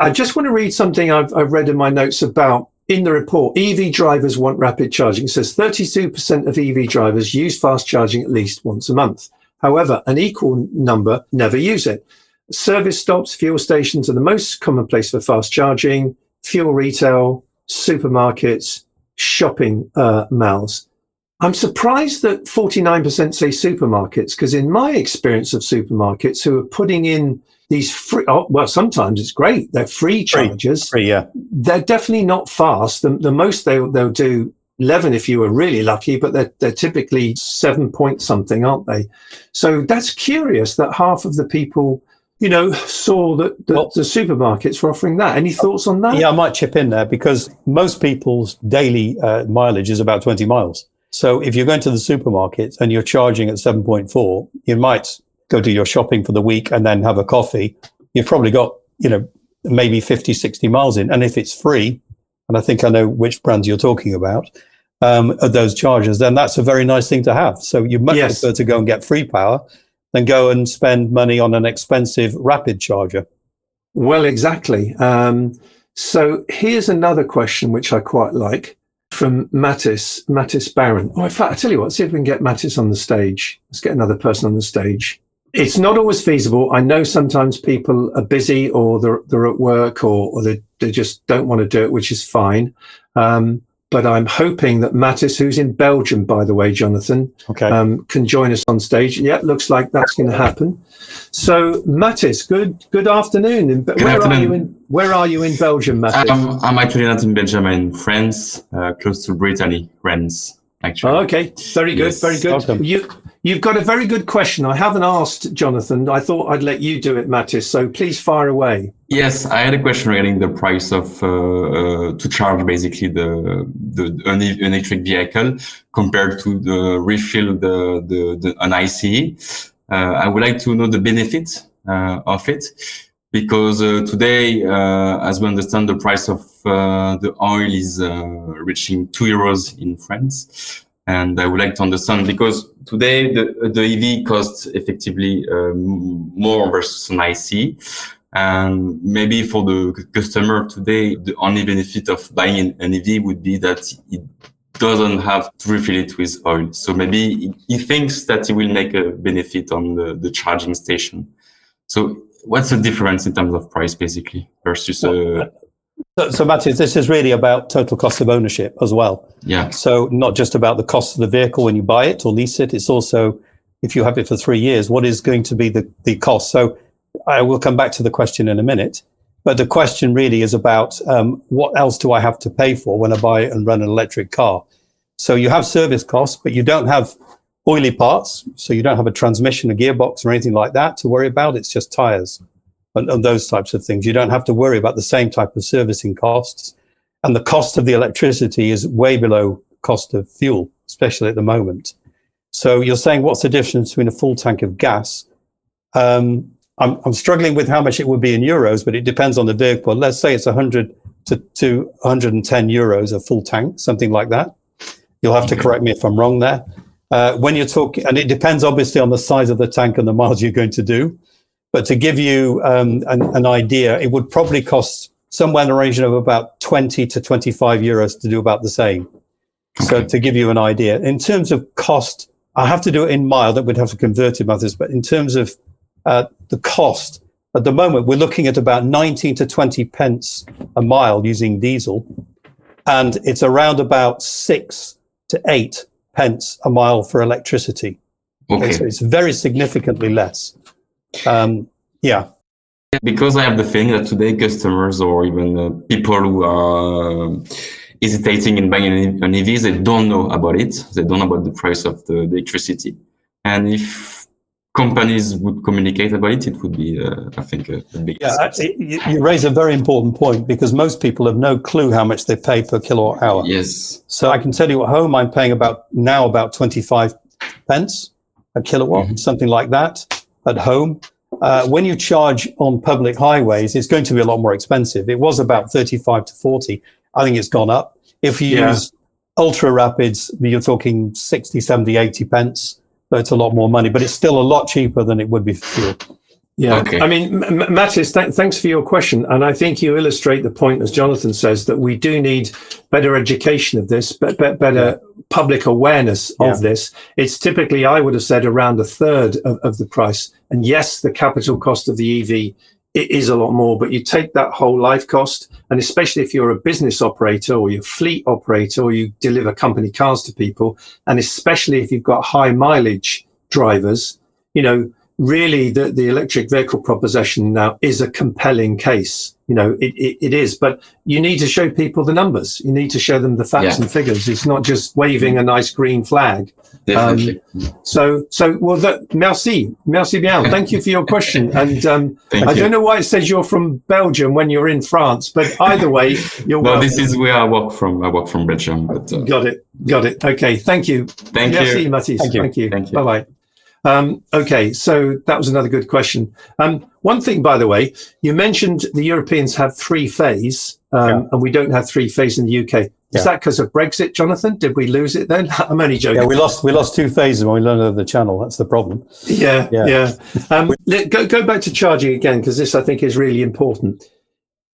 I just want to read something I've, I've read in my notes about in the report. EV drivers want rapid charging. It says 32% of EV drivers use fast charging at least once a month. However, an equal number never use it. Service stops, fuel stations are the most common place for fast charging, fuel retail, supermarkets, shopping uh, malls. I'm surprised that 49% say supermarkets, because in my experience of supermarkets who are putting in these free, oh, well, sometimes it's great. They're free charges. Free, free yeah. They're definitely not fast. The, the most they, they'll do 11 if you were really lucky, but they're, they're typically seven point something, aren't they? So that's curious that half of the people you know, saw that, that well, the supermarkets were offering that. Any thoughts on that? Yeah, I might chip in there because most people's daily uh, mileage is about 20 miles. So if you're going to the supermarket and you're charging at 7.4, you might go do your shopping for the week and then have a coffee. You've probably got, you know, maybe 50, 60 miles in. And if it's free, and I think I know which brands you're talking about, um, of those chargers, then that's a very nice thing to have. So you much yes. prefer to go and get free power than go and spend money on an expensive rapid charger. Well, exactly. Um, so here's another question which I quite like from Mattis, Mattis Baron. Oh, in fact, I tell you what, see if we can get Mattis on the stage. Let's get another person on the stage. It's not always feasible. I know sometimes people are busy or they're, they're at work or, or they, they just don't want to do it, which is fine. Um, but I'm hoping that Mattis, who's in Belgium, by the way, Jonathan, okay. um, can join us on stage. Yeah, looks like that's going to happen. So, Mattis, good good afternoon. Good where afternoon. are you in Where are you in Belgium, Mattis? Um, I'm actually not in Belgium. I'm in France, uh, close to Brittany, Rennes. Actually. Oh, okay, very good, yes. very good. Awesome. You You've got a very good question. I haven't asked Jonathan. I thought I'd let you do it, Mattis. So please fire away. Yes, I had a question regarding the price of uh, uh, to charge basically the the an electric vehicle compared to the refill the the, the an ICE. Uh, I would like to know the benefits uh, of it because uh, today, uh, as we understand, the price of the oil is reaching two euros in France and I would like to understand because today the, the EV costs effectively um, more versus an IC. And maybe for the customer today, the only benefit of buying an EV would be that it doesn't have to refill it with oil. So maybe he thinks that he will make a benefit on the, the charging station. So what's the difference in terms of price basically versus a, so, so Matthew, this is really about total cost of ownership as well. Yeah. So not just about the cost of the vehicle when you buy it or lease it. It's also if you have it for three years, what is going to be the, the cost? So I will come back to the question in a minute. But the question really is about um, what else do I have to pay for when I buy and run an electric car? So you have service costs, but you don't have oily parts. So you don't have a transmission, a gearbox, or anything like that to worry about. It's just tires and, and those types of things. You don't have to worry about the same type of servicing costs. And the cost of the electricity is way below cost of fuel, especially at the moment. So you're saying, what's the difference between a full tank of gas? Um, I'm, I'm, struggling with how much it would be in euros, but it depends on the vehicle. Let's say it's 100 to, to 110 euros a full tank, something like that. You'll have to correct me if I'm wrong there. Uh, when you're talking, and it depends obviously on the size of the tank and the miles you're going to do. But to give you um, an, an, idea, it would probably cost somewhere in the region of about 20 to 25 euros to do about the same. Okay. So to give you an idea, in terms of cost, I have to do it in mile. That would have to convert it this. But in terms of uh, the cost, at the moment, we're looking at about 19 to 20 pence a mile using diesel, and it's around about six to eight pence a mile for electricity. Okay. So it's very significantly less. Um, yeah. Because I have the feeling that today customers or even uh, people who are uh, hesitating in buying an EV, they don't know about it. They don't know about the price of the, the electricity. And if companies would communicate about it, it would be, uh, I think, a, big. Yeah, you, you raise a very important point because most people have no clue how much they pay per kilowatt hour. Yes. So I can tell you at home, I'm paying about now about 25 pence a kilowatt, mm-hmm. something like that at home. Uh, when you charge on public highways, it's going to be a lot more expensive. It was about 35 to 40. I think it's gone up. If you yeah. use ultra rapids, you're talking 60, 70, 80 pence. So it's a lot more money, but it's still a lot cheaper than it would be for fuel. Yeah, okay. I mean, M- Mattis, th- thanks for your question, and I think you illustrate the point, as Jonathan says, that we do need better education of this, but, but better yeah. public awareness of this. It's typically, I would have said, around a third of, of the price. And yes, the capital cost of the EV it is a lot more, but you take that whole life cost, and especially if you're a business operator or you're fleet operator or you deliver company cars to people, and especially if you've got high mileage drivers, you know, really the, the electric vehicle proposition now is a compelling case. You know, it, it, it is, but you need to show people the numbers. You need to show them the facts yeah. and figures. It's not just waving a nice green flag. Definitely. Um, so, so, well, that, merci, merci bien. Thank you for your question. And um, I you. don't know why it says you're from Belgium when you're in France, but either way, you're well. This is where I work from. I work from Belgium. But, uh, got it, got it. Okay, thank you. Thank merci, you, Mathis. Thank you. Thank you. Thank you. Bye bye. Um, okay, so that was another good question. Um, one thing, by the way, you mentioned the Europeans have three phase, um, yeah. and we don't have three phase in the UK. Is yeah. that because of Brexit, Jonathan? Did we lose it then? I'm only joking. Yeah, we lost we lost two phases when we learned of the channel. That's the problem. Yeah, yeah. yeah. Um, go go back to charging again because this I think is really important.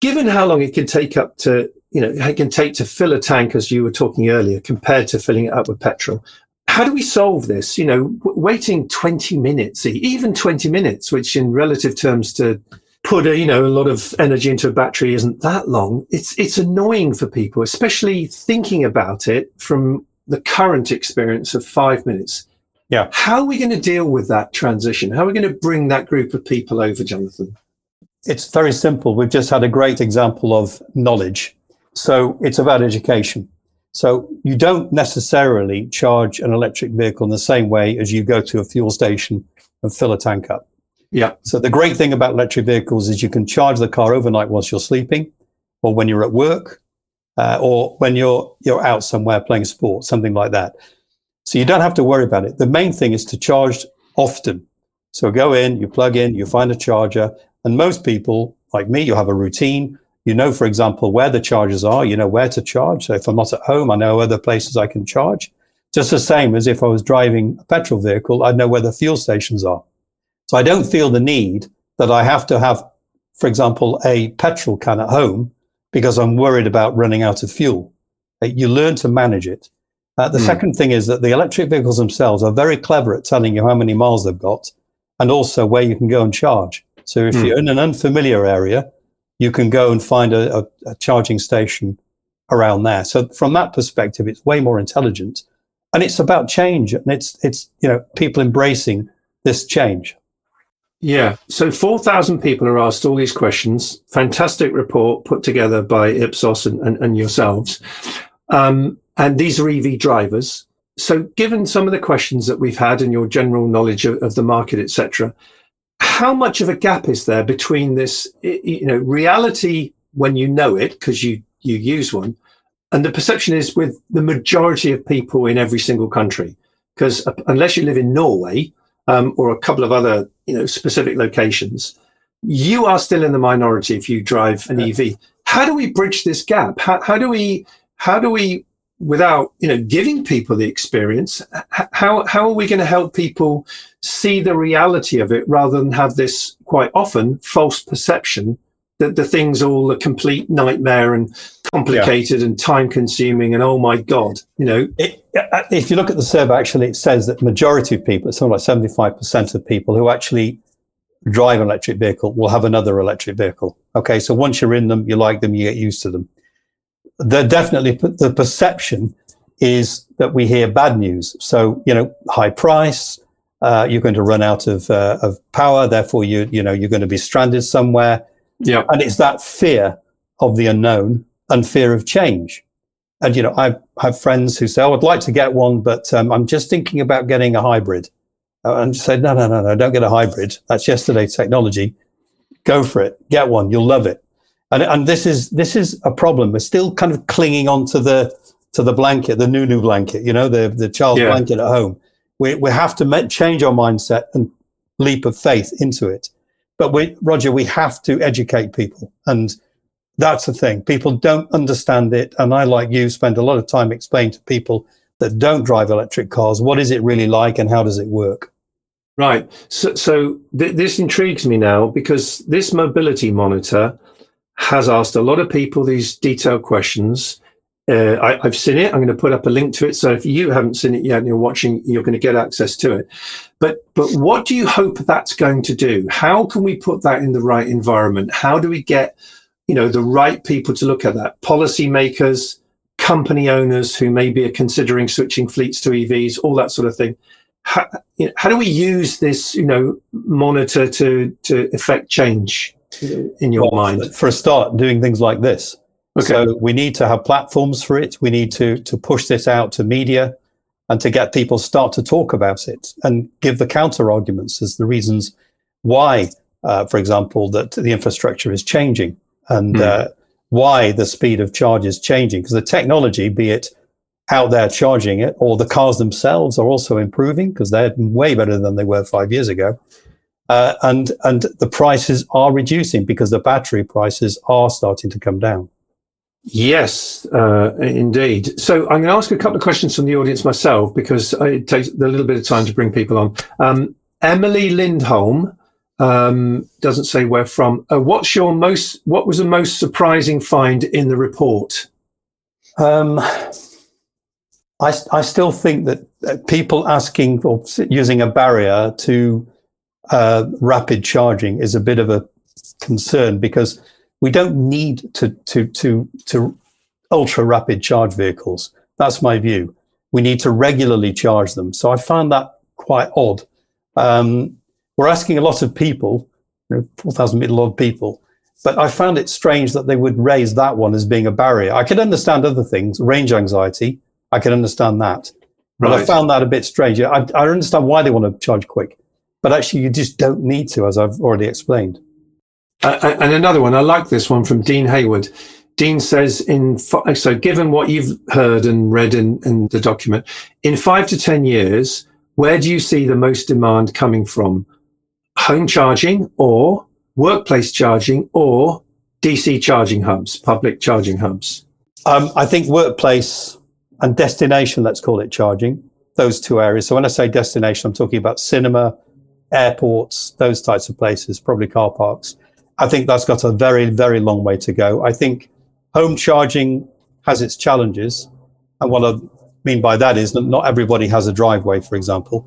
Given how long it can take up to you know it can take to fill a tank, as you were talking earlier, compared to filling it up with petrol, how do we solve this? You know, w- waiting 20 minutes, even 20 minutes, which in relative terms to put a, you know, a lot of energy into a battery isn't that long. It's, it's annoying for people, especially thinking about it from the current experience of five minutes. Yeah. How are we going to deal with that transition? How are we going to bring that group of people over, Jonathan? It's very simple. We've just had a great example of knowledge. So it's about education. So you don't necessarily charge an electric vehicle in the same way as you go to a fuel station and fill a tank up. Yeah. So the great thing about electric vehicles is you can charge the car overnight whilst you're sleeping, or when you're at work, uh, or when you're you're out somewhere playing sport, something like that. So you don't have to worry about it. The main thing is to charge often. So go in, you plug in, you find a charger, and most people, like me, you have a routine. You know, for example, where the chargers are, you know where to charge. So if I'm not at home, I know other places I can charge. Just the same as if I was driving a petrol vehicle, I'd know where the fuel stations are. So I don't feel the need that I have to have, for example, a petrol can at home because I'm worried about running out of fuel. Uh, you learn to manage it. Uh, the mm. second thing is that the electric vehicles themselves are very clever at telling you how many miles they've got and also where you can go and charge. So if mm. you're in an unfamiliar area, you can go and find a, a, a charging station around there. So from that perspective, it's way more intelligent, and it's about change, and it's it's you know people embracing this change. Yeah. So 4,000 people are asked all these questions. Fantastic report put together by Ipsos and, and, and yourselves. Um, and these are EV drivers. So given some of the questions that we've had and your general knowledge of, of the market, etc., how much of a gap is there between this, you know, reality when you know it because you you use one, and the perception is with the majority of people in every single country? Because unless you live in Norway um, or a couple of other, you know, specific locations, you are still in the minority if you drive an EV. How do we bridge this gap? How, how do we how do we without you know giving people the experience how how are we going to help people see the reality of it rather than have this quite often false perception that the thing's all a complete nightmare and complicated yeah. and time consuming and oh my god you know it, uh, if you look at the survey actually it says that majority of people it's something like 75% of people who actually drive an electric vehicle will have another electric vehicle okay so once you're in them you like them you get used to them the definitely the perception is that we hear bad news. So you know, high price, uh, you're going to run out of uh, of power, therefore you you know you're going to be stranded somewhere. Yeah, and it's that fear of the unknown and fear of change. And you know, I have friends who say, "Oh, I'd like to get one, but um, I'm just thinking about getting a hybrid." Uh, and say, "No, no, no, no, don't get a hybrid. That's yesterday's technology. Go for it. Get one. You'll love it." And and this is this is a problem. We're still kind of clinging on to the to the blanket, the new blanket, you know, the the child yeah. blanket at home. We we have to make, change our mindset and leap of faith into it. But we, Roger, we have to educate people, and that's the thing. People don't understand it, and I, like you, spend a lot of time explaining to people that don't drive electric cars what is it really like and how does it work. Right. So, so th- this intrigues me now because this mobility monitor has asked a lot of people these detailed questions. Uh, I, have seen it. I'm going to put up a link to it. So if you haven't seen it yet and you're watching, you're going to get access to it. But but what do you hope that's going to do? How can we put that in the right environment? How do we get you know the right people to look at that? Policymakers, company owners who maybe are considering switching fleets to EVs, all that sort of thing. How, you know, how do we use this you know monitor to to affect change? In your well, mind? For a start, doing things like this. Okay. So we need to have platforms for it. We need to to push this out to media and to get people start to talk about it and give the counter arguments as the reasons why, uh, for example, that the infrastructure is changing and mm. uh, why the speed of charge is changing. Because the technology, be it out there charging it or the cars themselves, are also improving because they're way better than they were five years ago. Uh, and and the prices are reducing because the battery prices are starting to come down. Yes, uh, indeed. So I'm going to ask a couple of questions from the audience myself because it takes a little bit of time to bring people on. Um, Emily Lindholm um, doesn't say where from. Uh, what's your most? What was the most surprising find in the report? Um, I I still think that uh, people asking or using a barrier to uh, rapid charging is a bit of a concern because we don't need to to to to ultra rapid charge vehicles. That's my view. We need to regularly charge them. So I found that quite odd. Um, we're asking a lot of people, you know, 4,000 middle odd people, but I found it strange that they would raise that one as being a barrier. I could understand other things, range anxiety. I can understand that. But. I found that a bit strange. I, I understand why they want to charge quick but actually you just don't need to, as I've already explained. Uh, and another one, I like this one from Dean Hayward. Dean says, in so given what you've heard and read in, in the document, in five to 10 years, where do you see the most demand coming from? Home charging or workplace charging or DC charging hubs, public charging hubs? Um, I think workplace and destination, let's call it charging, those two areas. So when I say destination, I'm talking about cinema, airports, those types of places, probably car parks. I think that's got a very, very long way to go. I think home charging has its challenges. And what I mean by that is that not everybody has a driveway, for example.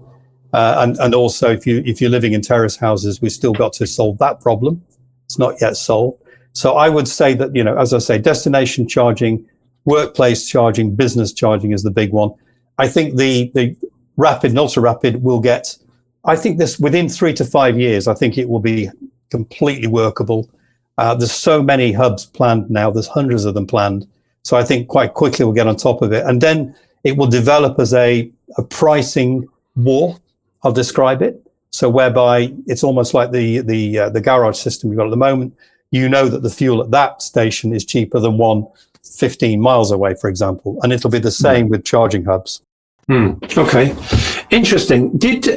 Uh, and, and also, if, you, if you're living in terrace houses, we've still got to solve that problem. It's not yet solved. So I would say that, you know, as I say, destination charging, workplace charging, business charging is the big one. I think the, the rapid and ultra rapid will get I think this within three to five years, I think it will be completely workable. Uh, there's so many hubs planned now. There's hundreds of them planned. So I think quite quickly we'll get on top of it, and then it will develop as a, a pricing war. I'll describe it. So whereby it's almost like the the uh, the garage system you've got at the moment. You know that the fuel at that station is cheaper than one 15 miles away, for example, and it'll be the same with charging hubs. Hmm. Okay, interesting. Did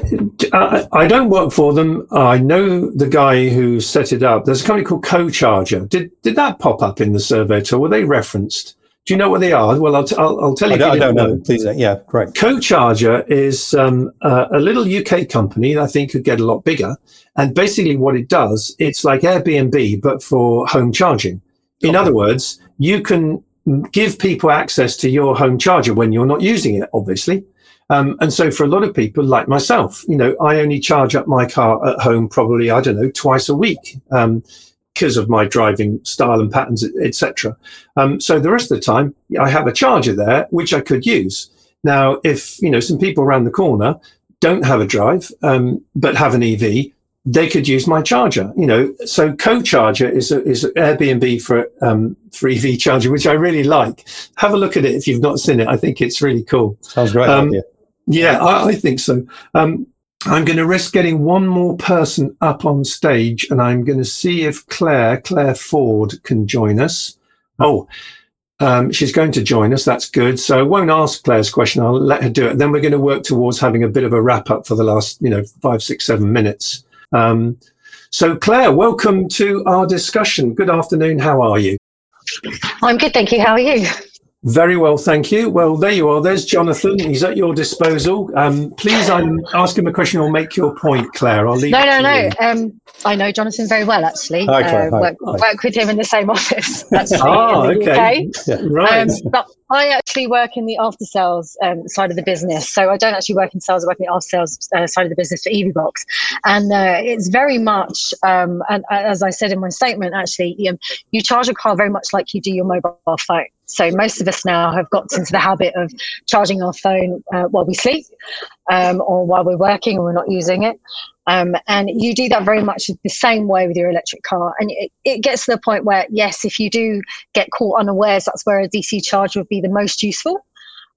uh, I don't work for them? I know the guy who set it up. There's a company called CoCharger. Did did that pop up in the survey at all? Were they referenced? Do you know what they are? Well, I'll, t- I'll, I'll tell you. I if you don't, I don't know. Please, uh, yeah, great. CoCharger is um, uh, a little UK company that I think could get a lot bigger. And basically, what it does, it's like Airbnb, but for home charging. In Okay. other words, you can give people access to your home charger when you're not using it, obviously. Um, and so, for a lot of people like myself, you know, I only charge up my car at home probably, I don't know, twice a week because of my driving style and patterns, etc. Um, so the rest of the time, I have a charger there which I could use. Now, if you know some people around the corner don't have a drive um, but have an EV, they could use my charger. You know, so co-charger is a, is Airbnb for um, for EV charging, which I really like. Have a look at it if you've not seen it. I think it's really cool. Sounds great. Um. Yeah, I, I think so. Um, I'm going to risk getting one more person up on stage, and I'm going to see if Claire, Claire Ford, can join us. Oh, um, she's going to join us. That's good. So I won't ask Claire's question. I'll let her do it. Then we're going to work towards having a bit of a wrap up for the last, you know, five, six, seven minutes. Um, so Claire, welcome to our discussion. Good afternoon. How are you? I'm good, thank you. How are you? Very well, thank you. Well, there you are. There's Jonathan. He's at your disposal. Um, please, um, ask him a question or make your point, Claire. I'll leave. No, it no, to no. you. Um, I know Jonathan very well, actually. Hi, Claire. Uh, Hi. work, Hi. work with him in the same office. Actually, Ah, okay. UK. Right. Um, but I actually work in the after sales um, side of the business. So I don't actually work in sales, I work in the after sales uh, side of the business for EVBox. And uh, it's very much, um, and uh, as I said in my statement, actually, you charge a car very much like you do your mobile phone. So most of us now have got into the habit of charging our phone uh, while we sleep um, or while we're working and we're not using it. Um, and you do that very much the same way with your electric car. And it, it gets to the point where, yes, if you do get caught unawares, that's where a DC charge would be the most useful.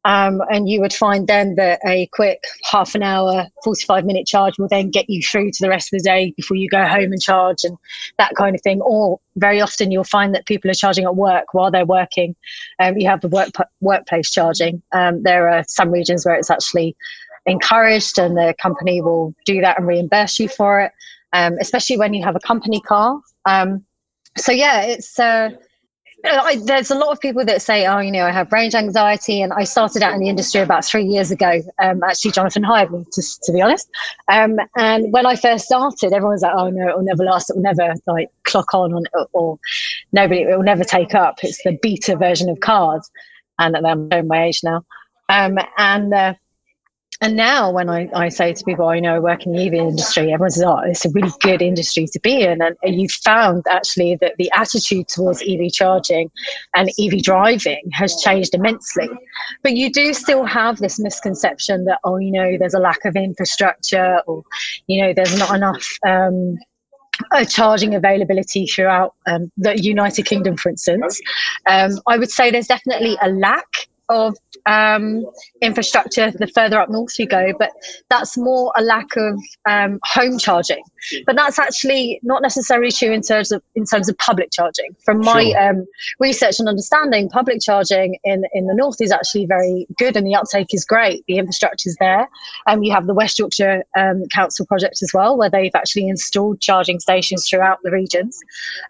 Um, and you would find then that a quick half an hour, 45 minute charge will then get you through to the rest of the day before you go home and charge and that kind of thing. Or very often you'll find that people are charging at work while they're working. Um, you have the work, workplace charging. Um, there are some regions where it's actually encouraged and the company will do that and reimburse you for it, um, especially when you have a company car. Um, so yeah, it's uh, I, there's a lot of people that say, oh, you know, I have range anxiety, and I started out in the industry about three years ago. Um, actually, Jonathan hired me, to, to be honest. Um, and when I first started, everyone was like, oh no, it will never last. It will never like clock on, or, or nobody, it will never take up. It's the beta version of cards. and I'm showing my age now. Um, and uh, and now when I, I say to people, I know I work in the EV industry, everyone says, oh, it's a really good industry to be in. And you've found actually that the attitude towards EV charging and EV driving has changed immensely. But you do still have this misconception that, oh, you know, there's a lack of infrastructure or, you know, there's not enough. Um, uh, charging availability throughout um, the United Kingdom, for instance. Um, I would say there's definitely a lack of um, infrastructure the further up north you go, but that's more a lack of um, home charging. But that's actually not necessarily true in terms of in terms of public charging. From my Sure. um, research and understanding, public charging in in the north is actually very good, and the uptake is great. The infrastructure is there. Um, you have the West Yorkshire um, Council project as well, where they've actually installed charging stations throughout the regions.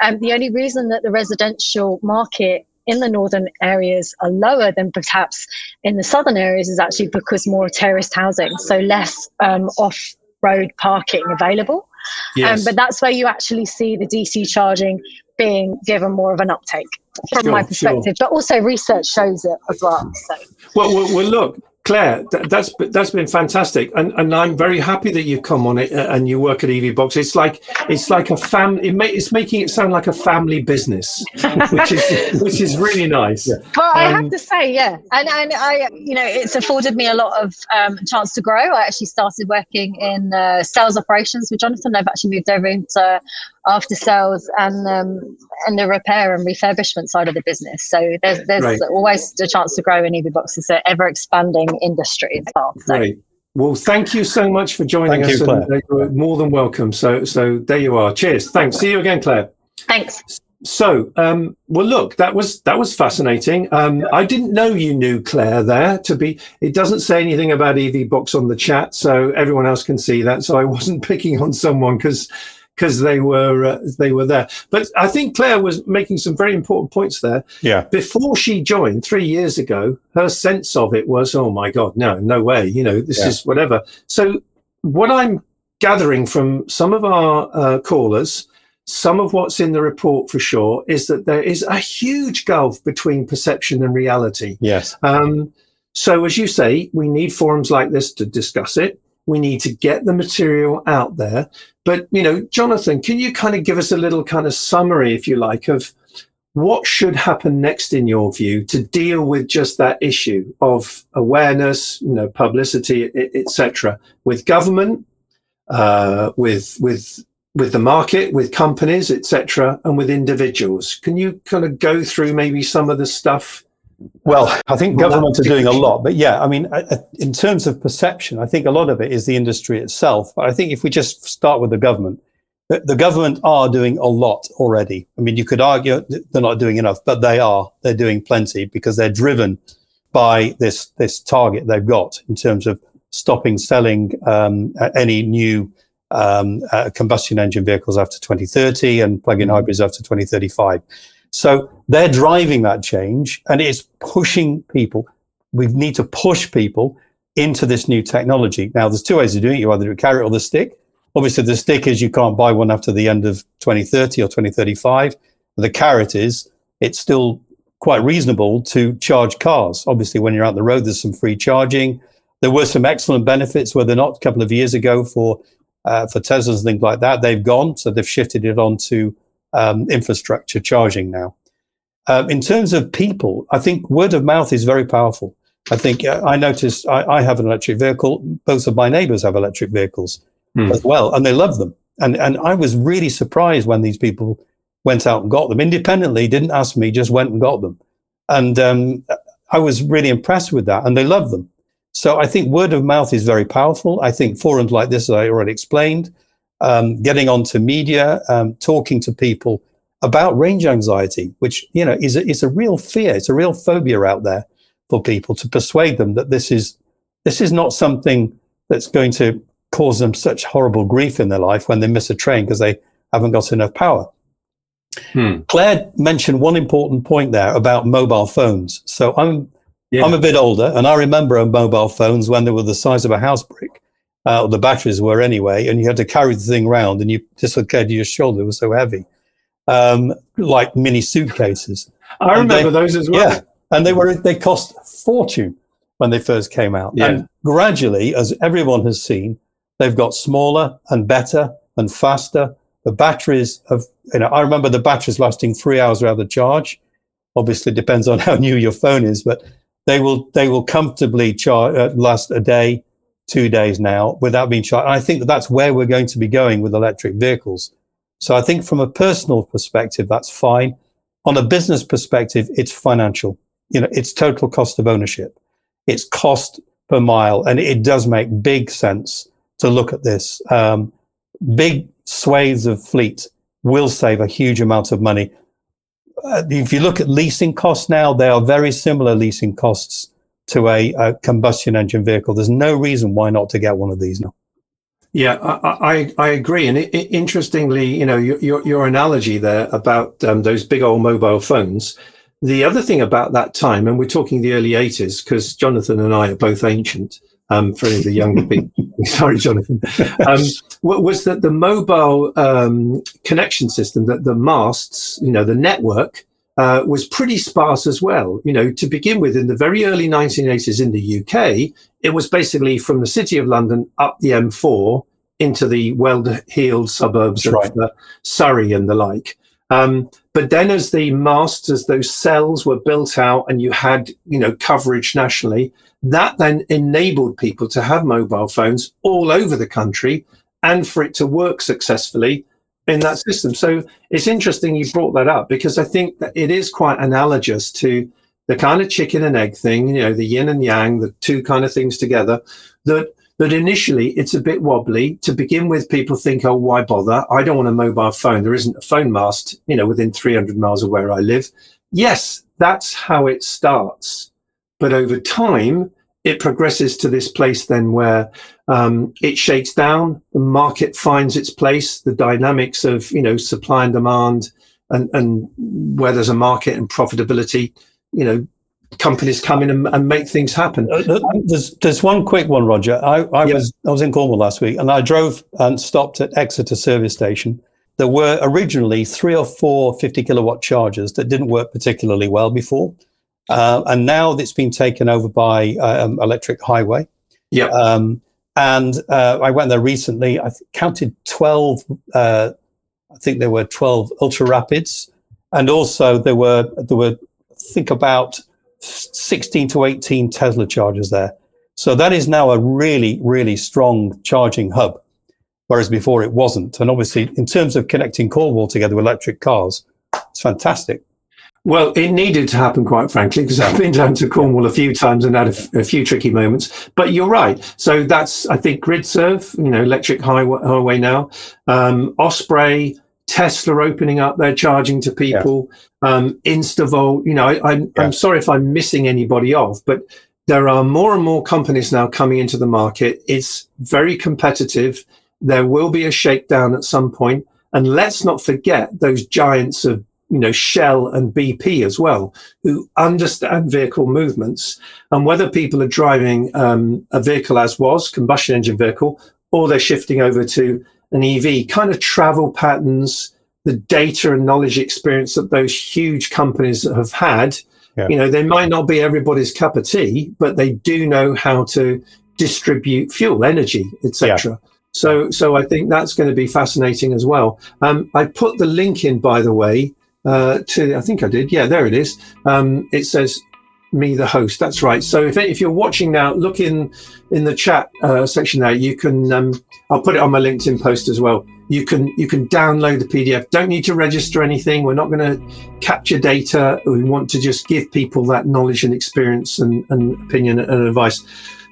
Um, the only reason that the residential market in the northern areas are lower than perhaps in the southern areas is actually because more terraced housing, so less um, off road parking available. yes. Um, but that's where you actually see the DC charging being given more of an uptake from Sure, my sure. perspective. But also research shows it as well. So. Well, well, well look, Claire, th- that's that's been fantastic, and and I'm very happy that you've come on it uh, and you work at EVBox. It's like it's like a fam. It ma- it's making it sound like a family business, which is which is really nice. Well, I Um, have to say, yeah, and and I, you know, it's afforded me a lot of um, chance to grow. I actually started working in uh, sales operations with Jonathan. I've actually moved over into after sales and um, and the repair and refurbishment side of the business. So there's there's Right. always a chance to grow in EVBox. It's an ever expanding industry as well. So. Great. Well, thank you so much for joining Thank us. you, and, Claire. uh, you're more than welcome. So so there you are. Cheers. Thanks. See you again, Claire. Thanks. So, um, well, look, that was that was fascinating. Um, I didn't know you knew Claire. There to be, it doesn't say anything about EVBox on the chat, so everyone else can see that. So I wasn't picking on someone because because they were uh, they were there. But I think Claire was making some very important points there. Yeah. Before she joined three years ago, her sense of it was, oh my god, no, no way. You know, this Yeah. is whatever. So what I'm gathering from some of our uh, callers, some of what's in the report for sure, is that there is a huge gulf between perception and reality. Yes. Um, so, as you say, we need forums like this to discuss it. We need to get the material out there. But, you know, Jonathan, can you kind of give us a little kind of summary, if you like, of what should happen next in your view to deal with just that issue of awareness, you know, publicity, etc., with government, uh, with with with the market, with companies, etc., and with individuals? Can you kind of go through maybe some of the stuff? Well, I think Well, governments are doing a lot, but yeah, I mean, uh, uh, in terms of perception, I think a lot of it is the industry itself. But I think if we just start with the government, the, the government are doing a lot already. I mean, you could argue they're not doing enough, but they are. They're doing plenty because they're driven by this this target they've got in terms of stopping selling um, any new um, uh, combustion engine vehicles after 2030 and plug-in hybrids after 2035. So they're driving that change and it's pushing people. We need to push people into this new technology. Now, there's two ways of doing it. You either do carrot or the stick. Obviously, the stick is you can't buy one after the end of 2030 or 2035. The carrot is it's still quite reasonable to charge cars. Obviously, when you're out the road, there's some free charging. There were some excellent benefits, were there not, a couple of years ago for uh, for Teslas and things like that. They've gone, so they've shifted it onto um, infrastructure charging now. Um, in terms of people, I think word of mouth is very powerful. I think uh, I noticed I, I have an electric vehicle. Both of my neighbors have electric vehicles Hmm. as well, and they love them. And and I was really surprised when these people went out and got them independently. Didn't ask me, just went and got them. And um, I was really impressed with that, and they love them. So I think word of mouth is very powerful. I think forums like this, as I already explained, um, getting onto media, um, talking to people about range anxiety, which you know is a, is a real fear, it's a real phobia out there for people to persuade them that this is this is not something that's going to cause them such horrible grief in their life when they miss a train because they haven't got enough power. Hmm. Claire mentioned one important point there about mobile phones. So I'm Yeah. I'm a bit older, and I remember mobile phones when they were the size of a house brick. Uh, the batteries were anyway, and you had to carry the thing around, and you dislocated your shoulder. It was so heavy, um, like mini suitcases. I And remember they- those as well. Yeah, and they were they cost a fortune when they first came out. Yeah. And gradually, as everyone has seen, they've got smaller and better and faster. The batteries have, you know, I remember the batteries lasting three hours without the charge. Obviously, it depends on how new your phone is, but they will they will comfortably charge uh, last a day, two days now without being charged. I think that that's where we're going to be going with electric vehicles. So I think from a personal perspective, that's fine. On a business perspective, it's financial. You know, it's total cost of ownership. It's cost per mile, and it does make big sense to look at this. Um, big swathes of fleet will save a huge amount of money. Uh, if you look at leasing costs now, they are very similar leasing costs to a, a combustion engine vehicle. There's no reason why not to get one of these now. Yeah, I, I, I agree. And it, it- interestingly, you know, your, your, your analogy there about um, those big old mobile phones. The other thing about that time, and we're talking the early 80s, because Jonathan and I are both ancient, um, for any of the younger people. Sorry, Jonathan. Um, wa- was that the mobile um, connection system, that the masts, you know, the network uh, was pretty sparse as well. You know, to begin with, in the very early 1980s in the UK, it was basically from the city of London up the M4 into the well-heeled suburbs of uh, Surrey and the like. Um, but then, as the masts, as those cells were built out, and you had, you know, coverage nationally, that then enabled people to have mobile phones all over the country, and for it to work successfully in that system. So it's interesting you brought that up because I think that it is quite analogous to the kind of chicken and egg thing, you know, the yin and yang, the two kind of things together. That that initially it's a bit wobbly to begin with. People think, oh, why bother? I don't want a mobile phone. There isn't a phone mast, you know, within 300 miles of where I live. Yes, that's how it starts. But over time, it progresses to this place then where um, it shakes down, the market finds its place, the dynamics of you know supply and demand, and, and where there's a market and profitability, you know, companies come in and, and make things happen. Uh, there's there's one quick one, Roger. I, I yep. was I was in Cornwall last week, and I drove and stopped at Exeter service station. There were originally three or four 50 kilowatt chargers that didn't work particularly well before. Uh, and now it's been taken over by um, Electric Highway. Yeah. Um, and uh, I went there recently. I counted 12, uh, I think there were 12 ultra rapids. And also there were, there were, think about 16 to 18 Tesla chargers there. So that is now a really, really strong charging hub, whereas before it wasn't. And obviously, in terms of connecting Cornwall together with electric cars, it's fantastic. Well, it needed to happen, quite frankly, because I've been down to Cornwall a few times and had a, f- a few tricky moments. But you're right. So that's, I think, GridServe, you know, electric highway, highway now, um, Osprey, Tesla opening up their charging to people, yeah. um, Instavolt. You know, I, am yeah. sorry if I'm missing anybody off, but there are more and more companies now coming into the market. It's very competitive. There will be a shakedown at some point. And let's not forget those giants of you know, Shell and BP as well, who understand vehicle movements and whether people are driving um, a vehicle as was, combustion engine vehicle, or they're shifting over to an EV, kind of travel patterns, the data and knowledge experience that those huge companies have had. Yeah. You know, they might not be everybody's cup of tea, but they do know how to distribute fuel, energy, etc. Yeah. So, so I think that's going to be fascinating as well. Um, I put the link in, by the way, uh, to I think I did. Yeah, there it is. Um, it says me the host. That's right. So if, if you're watching now, look in in the chat uh, section there. You can. Um, I'll put it on my LinkedIn post as well. You can you can download the PDF. Don't need to register anything. We're not going to capture data. We want to just give people that knowledge and experience and, and opinion and advice.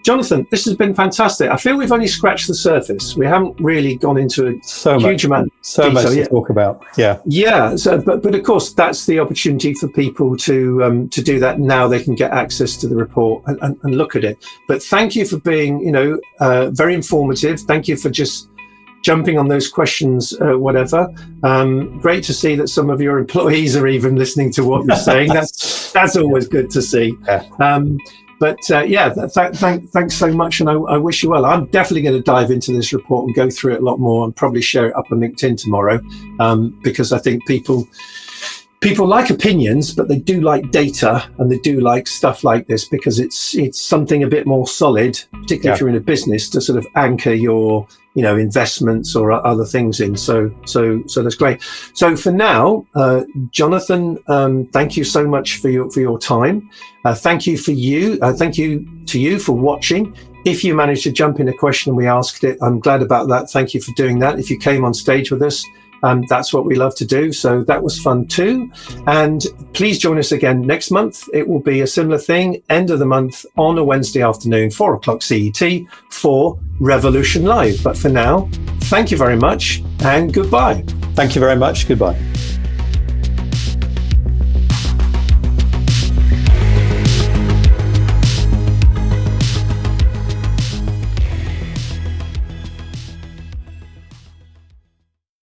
Jonathan, this has been fantastic. I feel we've only scratched the surface. We haven't really gone into a so huge much, amount, so much to talk about. Yeah, yeah. So, but but of course, that's the opportunity for people to um, to do that. Now they can get access to the report and, and, and look at it. But thank you for being, you know, uh, very informative. Thank you for just jumping on those questions, uh, whatever. Um, great to see that some of your employees are even listening to what you're saying. that's that's always good to see. Yeah. Um, but uh, yeah, th- th- th- thanks so much, and I, I, wish you well. I'm definitely going to dive into this report and go through it a lot more, and probably share it up on LinkedIn tomorrow, um, because I think people people like opinions, but they do like data, and they do like stuff like this because it's it's something a bit more solid, particularly yeah. if you're in a business to sort of anchor your you know investments or other things in. So so so that's great. So for now uh, jonathan um, thank you so much for your for your time. Uh, thank you for you uh, thank you to you for watching. If you managed to jump in a question and we asked it i'm glad about that. Thank you for doing that. If you came on stage with us um, that's what we love to do. So that was fun too. And please join us again next month. It will be a similar thing, end of the month on a Wednesday afternoon, four o'clock CET for Revolution Live. But for now, thank you very much and goodbye. Thank you very much. Goodbye.